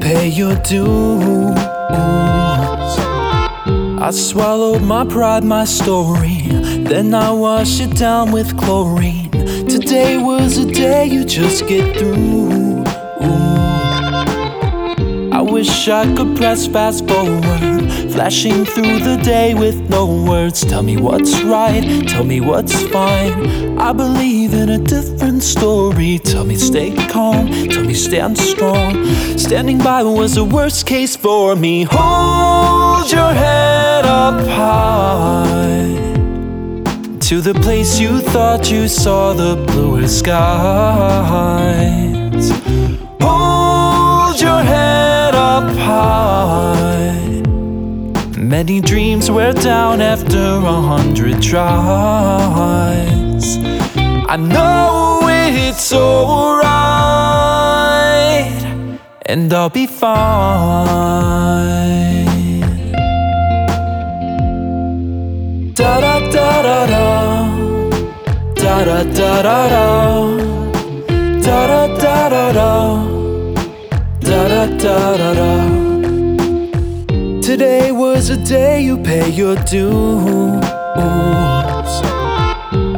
pay your dues. I swallowed my pride, my story, then I wash it down with chlorine. Today was a day you just get through. I wish I could press fast forward, flashing through the day with no words. Tell me what's right, tell me what's fine. I believe in a different story. Tell me stay calm, tell me stand strong. Standing by was the worst case for me. Hold your head up high to the place you thought you saw the bluer skies. Hold Many dreams wear down after a hundred tries. I know it's alright, and I'll be fine. Da Da da da da da da da da da da da da da da da da da da da Today was a day you pay your dues.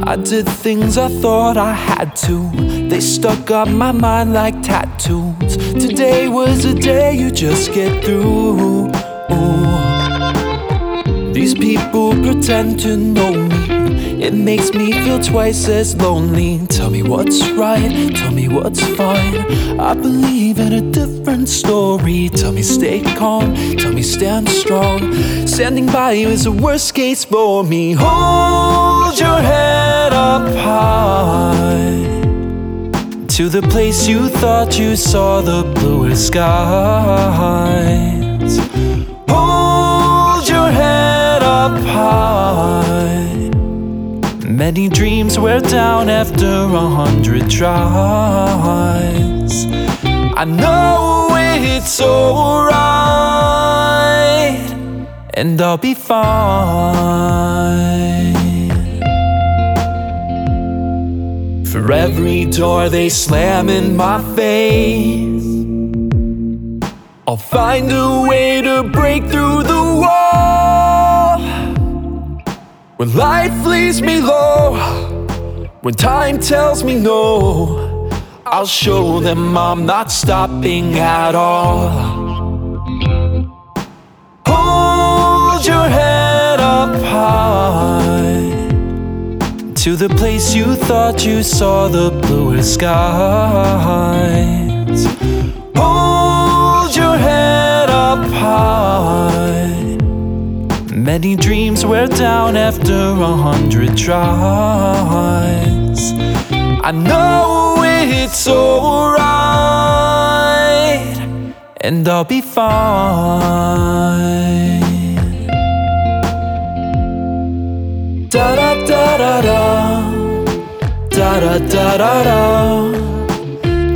I did things I thought I had to. They stuck on my mind like tattoos. Today was a day you just get through. These people pretend to know me. It makes me feel twice as lonely. Tell me what's right, tell me what's fine. I believe in a different story. Tell me stay calm, tell me stand strong. Standing by you is the worst case for me. Hold your head up high to the place you thought you saw the bluest skies. Many dreams wear down after a hundred tries. I know it's alright, and I'll be fine. For every door they slam in my face, I'll find a way to break through the When life leaves me low, when time tells me no, I'll show them I'm not stopping at all. Hold your head up high to the place you thought you saw the bluer skies. Hold your head up high many dreams wear down after a hundred tries. I know it's alright, and I'll be fine. Da da da da da, da da da da da,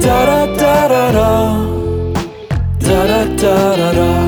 da da da da da, da da da da da